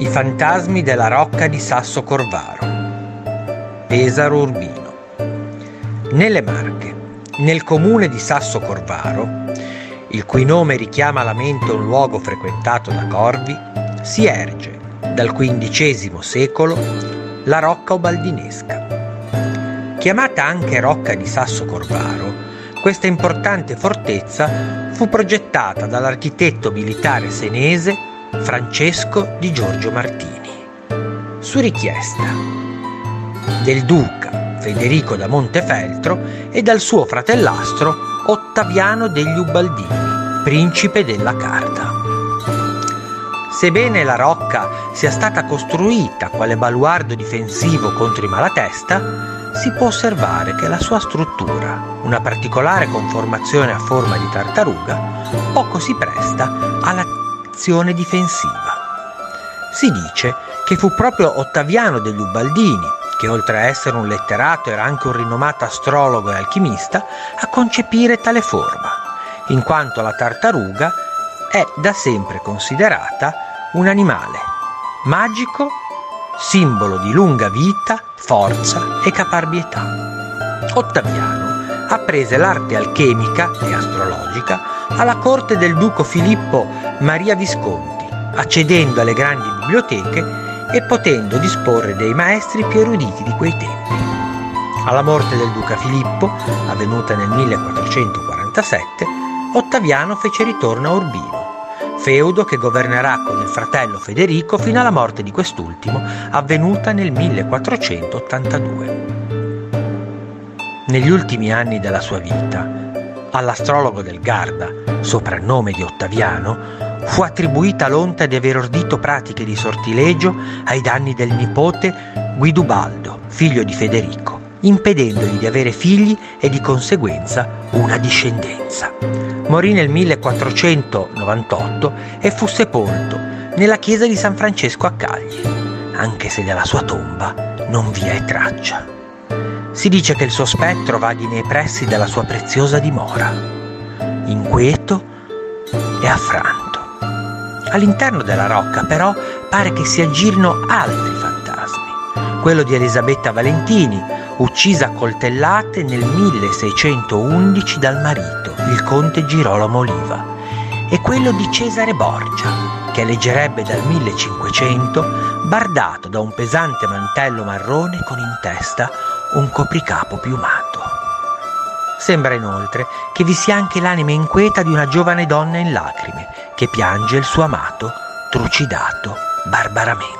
I fantasmi della rocca di Sasso Corvaro. Pesaro Urbino. Nelle Marche, nel comune di Sasso Corvaro, il cui nome richiama alla mente un luogo frequentato da corvi, si erge, dal XV secolo, la rocca obaldinesca. Chiamata anche rocca di Sasso Corvaro, questa importante fortezza fu progettata dall'architetto militare senese Francesco di Giorgio Martini. Su richiesta del duca Federico da Montefeltro e dal suo fratellastro Ottaviano degli Ubaldini, principe della Carta. Sebbene la rocca sia stata costruita quale baluardo difensivo contro i Malatesta, si può osservare che la sua struttura, una particolare conformazione a forma di tartaruga, poco si presta alla azione difensiva. Si dice che fu proprio Ottaviano degli Ubaldini, che oltre a essere un letterato era anche un rinomato astrologo e alchimista, a concepire tale forma, in quanto la tartaruga è da sempre considerata un animale magico, simbolo di lunga vita, forza e caparbietà. Ottaviano apprese l'arte alchemica e astrologica alla corte del duco Filippo Maria Visconti, accedendo alle grandi biblioteche e potendo disporre dei maestri più eruditi di quei tempi. Alla morte del duca Filippo, avvenuta nel 1447, Ottaviano fece ritorno a Urbino, feudo che governerà con il fratello Federico fino alla morte di quest'ultimo, avvenuta nel 1482. Negli ultimi anni della sua vita, all'astrologo del Garda, soprannome di Ottaviano, fu attribuita l'onta di aver ordito pratiche di sortilegio ai danni del nipote Guidubaldo, figlio di Federico, impedendogli di avere figli e di conseguenza una discendenza. Morì nel 1498 e fu sepolto nella chiesa di San Francesco a Cagli, anche se della sua tomba non vi è traccia. Si dice che il suo spettro vaghi nei pressi della sua preziosa dimora, inquieto e affranto. All'interno della rocca però pare che si aggirino altri fantasmi. Quello di Elisabetta Valentini, uccisa a coltellate nel 1611 dal marito, il conte Girolamo Oliva, e quello di Cesare Borgia, che leggerebbe dal 1500 bardato da un pesante mantello marrone con in testa un copricapo piumato. Sembra inoltre che vi sia anche l'anima inquieta di una giovane donna in lacrime che piange il suo amato trucidato barbaramente.